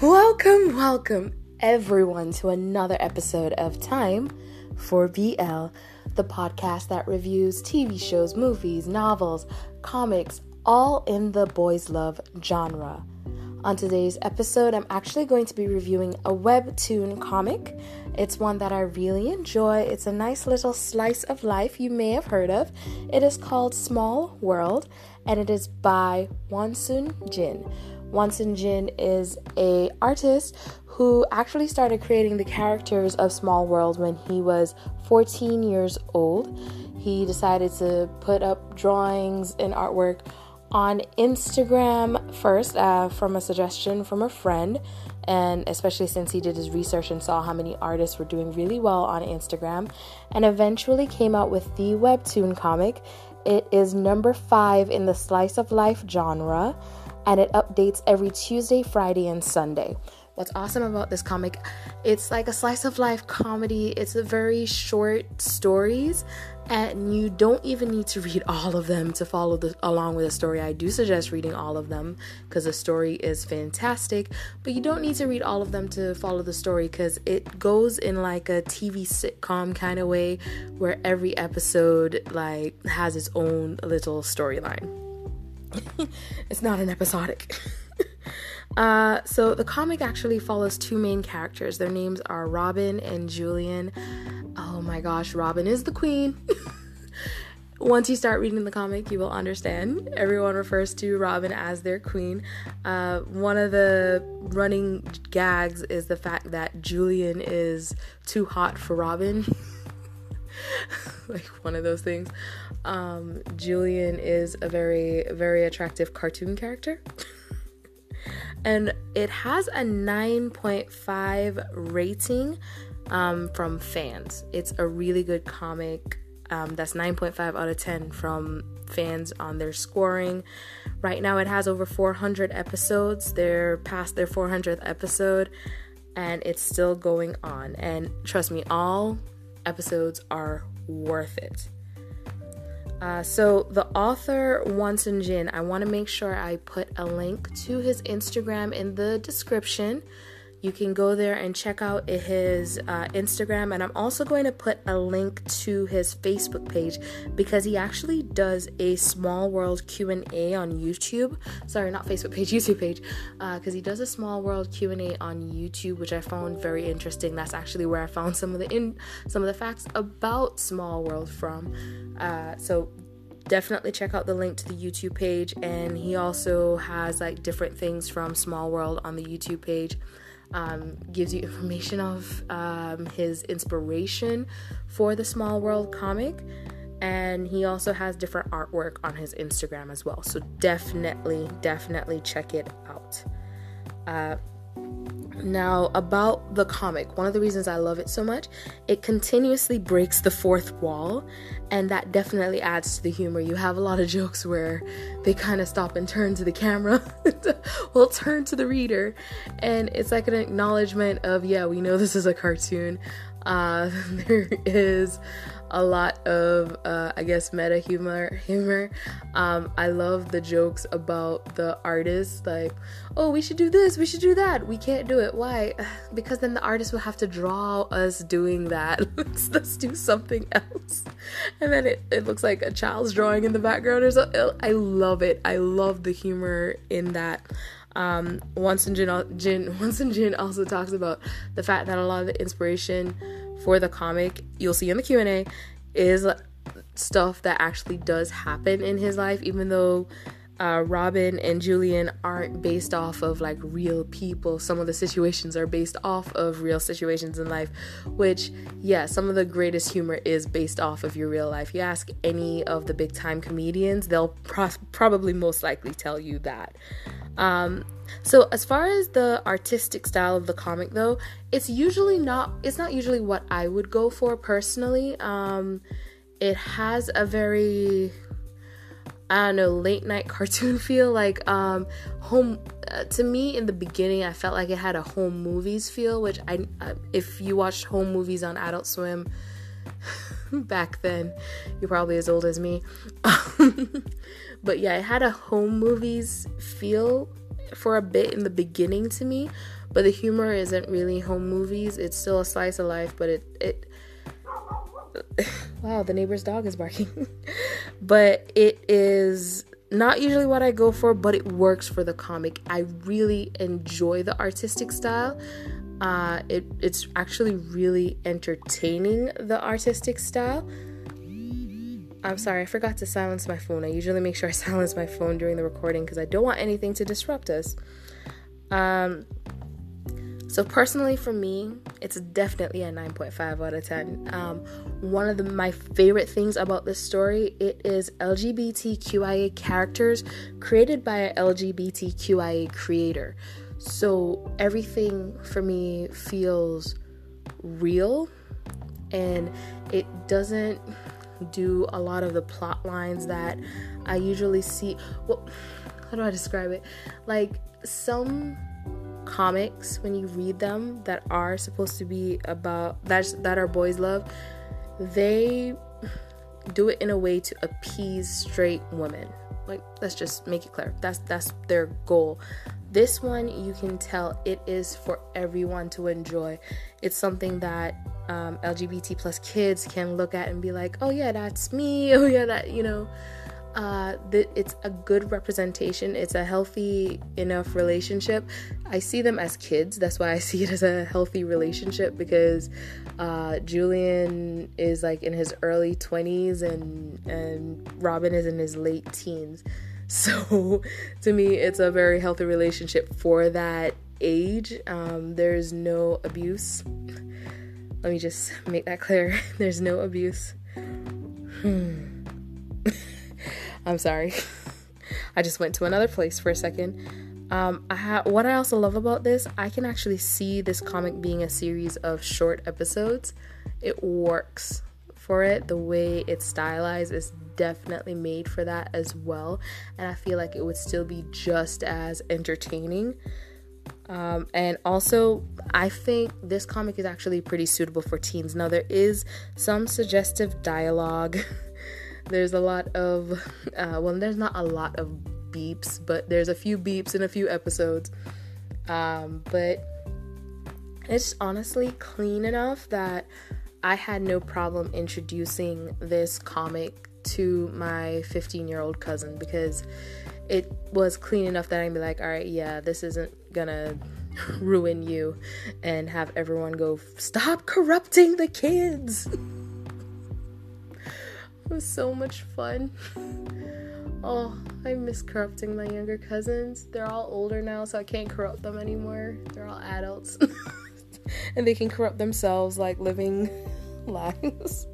Welcome, welcome everyone to another episode of Time for BL, the podcast that reviews TV shows, movies, novels, comics, all in the boys love genre. On today's episode, I'm actually going to be reviewing a webtoon comic. It's one that I really enjoy. It's a nice little slice of life you may have heard of. It is called Small World and it is by Wonsun Jin. Wonsun Jin is a artist who actually started creating the characters of Small World when he was 14 years old. He decided to put up drawings and artwork on Instagram first uh, from a suggestion from a friend, and especially since he did his research and saw how many artists were doing really well on Instagram, and eventually came out with the webtoon comic. It is number five in the slice of life genre, and it updates every Tuesday, Friday, and Sunday. What's awesome about this comic, it's like a slice of life comedy. It's a very short stories and you don't even need to read all of them to follow the, along with the story. I do suggest reading all of them because the story is fantastic, but you don't need to read all of them to follow the story because it goes in like a TV sitcom kind of way where every episode like has its own little storyline. it's not an episodic. Uh, so the comic actually follows two main characters. Their names are Robin and Julian. Oh my gosh, Robin is the queen. Once you start reading the comic, you will understand. Everyone refers to Robin as their queen. Uh, one of the running gags is the fact that Julian is too hot for Robin. like one of those things. Um, Julian is a very, very attractive cartoon character. and it has a 9.5 rating um, from fans. It's a really good comic. Um, that's 9.5 out of 10 from fans on their scoring. Right now, it has over 400 episodes. They're past their 400th episode, and it's still going on. And trust me, all episodes are worth it. Uh, so the author Wonsun Jin, I want to make sure I put a link to his Instagram in the description you can go there and check out his uh, Instagram. And I'm also going to put a link to his Facebook page because he actually does a Small World Q&A on YouTube. Sorry, not Facebook page, YouTube page. Because uh, he does a Small World Q&A on YouTube, which I found very interesting. That's actually where I found some of the in some of the facts about Small World from. Uh, so definitely check out the link to the YouTube page. And he also has like different things from Small World on the YouTube page um, gives you information of um, his inspiration for the Small World comic. And he also has different artwork on his Instagram as well. So definitely, definitely check it out. Uh, now, about the comic, one of the reasons I love it so much, it continuously breaks the fourth wall, and that definitely adds to the humor. You have a lot of jokes where they kind of stop and turn to the camera, well, turn to the reader, and it's like an acknowledgement of, yeah, we know this is a cartoon. Uh, there is a lot of uh, I guess meta humor humor. Um, I love the jokes about the artists like, oh, we should do this, we should do that. We can't do it. Why? Because then the artist will have to draw us doing that. let's, let's do something else. And then it, it looks like a child's drawing in the background or so. I love it. I love the humor in that. Um, Wonsun Jin, Jin, Wonsun Jin also talks about the fact that a lot of the inspiration for the comic you'll see in the Q&A is stuff that actually does happen in his life even though uh, Robin and Julian aren't based off of like real people. Some of the situations are based off of real situations in life, which, yeah, some of the greatest humor is based off of your real life. You ask any of the big time comedians, they'll pro- probably most likely tell you that. Um, so as far as the artistic style of the comic though, it's usually not it's not usually what I would go for personally. Um it has a very I don't know, late night cartoon feel like um home uh, to me in the beginning I felt like it had a home movies feel, which I uh, if you watched home movies on Adult Swim back then, you're probably as old as me. but yeah, it had a home movies feel for a bit in the beginning to me, but the humor isn't really home movies. It's still a slice of life, but it it wow, the neighbor's dog is barking. but it is not usually what I go for, but it works for the comic. I really enjoy the artistic style. Uh, it, it's actually really entertaining, the artistic style. I'm sorry, I forgot to silence my phone. I usually make sure I silence my phone during the recording because I don't want anything to disrupt us. Um, so personally, for me, it's definitely a 9.5 out of 10. Um, one of the, my favorite things about this story it is LGBTQIA characters created by a LGBTQIA creator. So everything for me feels real, and it doesn't do a lot of the plot lines that I usually see. Well, how do I describe it? Like some comics when you read them that are supposed to be about that that are boys love they do it in a way to appease straight women like let's just make it clear. That's that's their goal. This one you can tell it is for everyone to enjoy. It's something that um, lgbt plus kids can look at and be like oh yeah that's me. Oh yeah that you know uh, it's a good representation. It's a healthy enough relationship. I see them as kids. That's why I see it as a healthy relationship because uh, Julian is like in his early 20s and and Robin is in his late teens. So to me, it's a very healthy relationship for that age. Um, there's no abuse. Let me just make that clear. There's no abuse. Hmm. I'm sorry. I just went to another place for a second. Um, I ha- what I also love about this, I can actually see this comic being a series of short episodes. It works for it. The way it's stylized is definitely made for that as well. And I feel like it would still be just as entertaining. Um, and also, I think this comic is actually pretty suitable for teens. Now, there is some suggestive dialogue. There's a lot of, uh, well, there's not a lot of beeps, but there's a few beeps in a few episodes. Um, but it's honestly clean enough that I had no problem introducing this comic to my 15 year old cousin because it was clean enough that I'd be like, all right, yeah, this isn't gonna ruin you and have everyone go, stop corrupting the kids. It was so much fun. Oh, I miss corrupting my younger cousins. They're all older now, so I can't corrupt them anymore. They're all adults. and they can corrupt themselves like living lives.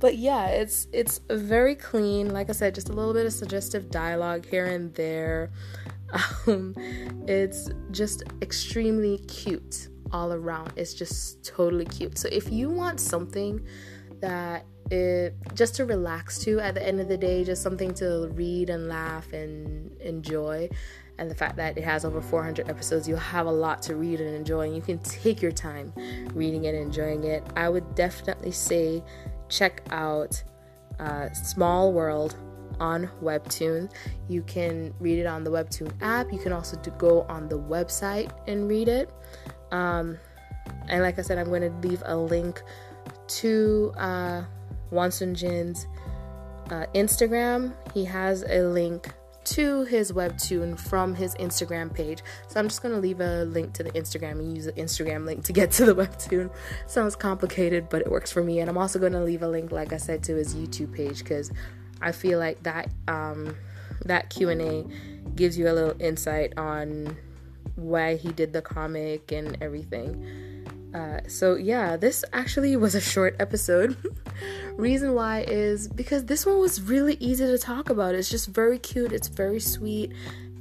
But yeah, it's it's very clean. Like I said, just a little bit of suggestive dialogue here and there. Um, it's just extremely cute all around. It's just totally cute. So if you want something that it just to relax to at the end of the day just something to read and laugh and enjoy. And the fact that it has over 400 episodes you'll have a lot to read and enjoy and you can take your time reading and enjoying it. I would definitely say check out uh, small world on webtoon. You can read it on the webtoon app. You can also go on the website and read it. Um, and like i said i'm going to leave a link to uh, Wonsun Jin's uh, Instagram. He has a link to his webtoon from his Instagram page. So I'm just going to leave a link to the Instagram and use the Instagram link to get to the webtoon. Sounds complicated, but it works for me. And I'm also going to leave a link like I said to his YouTube page cuz I feel like that um that Q&A gives you a little insight on why he did the comic and everything. Uh, so yeah, this actually was a short episode. Reason why is because this one was really easy to talk about. It's just very cute. It's very sweet.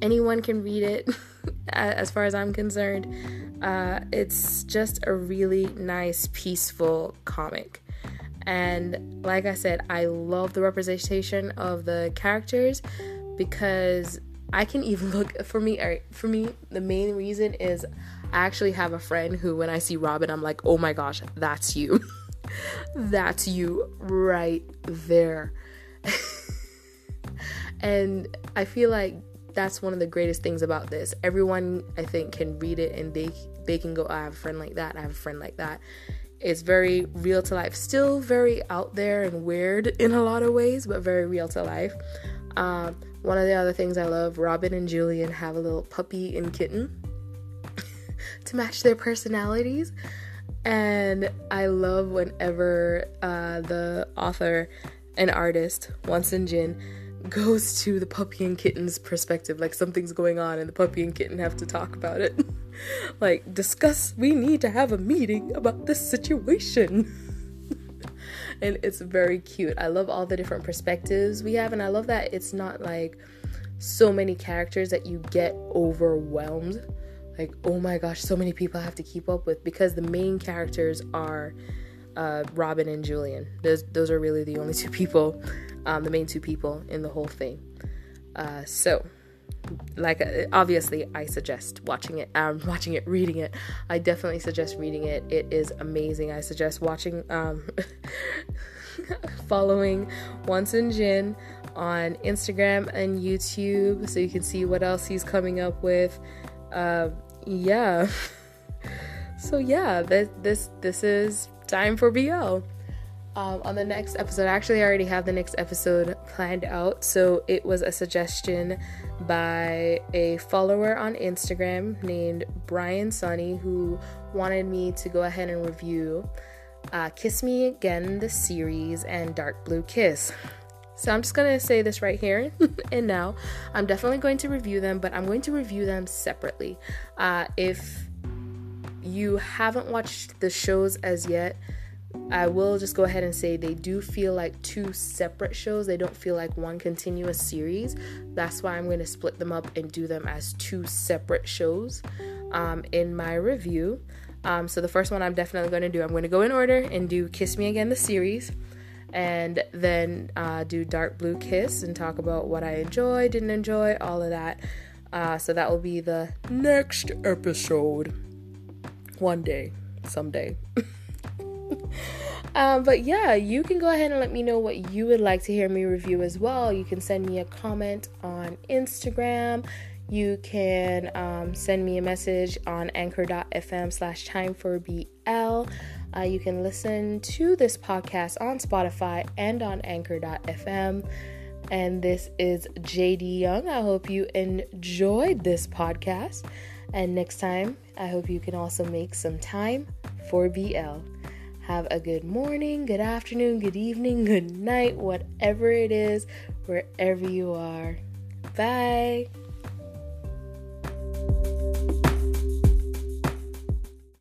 Anyone can read it, as far as I'm concerned. Uh, it's just a really nice, peaceful comic. And like I said, I love the representation of the characters because I can even look for me. For me, the main reason is I actually have a friend who, when I see Robin, I'm like, oh my gosh, that's you. that's you right there. and I feel like that's one of the greatest things about this. Everyone I think can read it and they they can go, I have a friend like that, I have a friend like that. It's very real to life, still very out there and weird in a lot of ways, but very real to life. Um, one of the other things I love, Robin and Julian have a little puppy and kitten to match their personalities. And I love whenever uh, the author and artist, Wonsun Jin, goes to the puppy and kitten's perspective, like something's going on and the puppy and kitten have to talk about it. like, discuss, we need to have a meeting about this situation. and it's very cute. I love all the different perspectives we have, and I love that it's not like so many characters that you get overwhelmed. Like, oh my gosh, so many people I have to keep up with because the main characters are uh, Robin and Julian. Those those are really the only two people, um, the main two people in the whole thing. Uh, so, like uh, obviously, I suggest watching it. Um, watching it, reading it. I definitely suggest reading it. It is amazing. I suggest watching, um, following Wonsun Jin on Instagram and YouTube so you can see what else he's coming up with. Uh, yeah. so yeah, this this this is time for BL. Um, on the next episode, actually, I already have the next episode planned out. So it was a suggestion by a follower on Instagram named Brian Sunny who wanted me to go ahead and review uh, Kiss Me Again, the series, and Dark Blue Kiss. So I'm just gonna say this right here and now. I'm definitely going to review them, but I'm going to review them separately. Uh, if you haven't watched the shows as yet, I will just go ahead and say they do feel like two separate shows. They don't feel like one continuous series. That's why I'm going to split them up and do them as two separate shows um, in my review. Um, so the first one I'm definitely going to do, I'm going to go in order and do Kiss Me Again, the series, and then uh, do Dark Blue Kiss and talk about what I enjoy, didn't enjoy, all of that. Uh, so that will be the next episode one day, someday. um, but yeah, you can go ahead and let me know what you would like to hear me review as well. You can send me a comment on Instagram. You can um, send me a message on anchor.fm slash time for BL. Uh, you can listen to this podcast on Spotify and on anchor.fm. And this is JD Young. I hope you enjoyed this podcast. And next time, I hope you can also make some time for BL. Have a good morning, good afternoon, good evening, good night, whatever it is, wherever you are. Bye.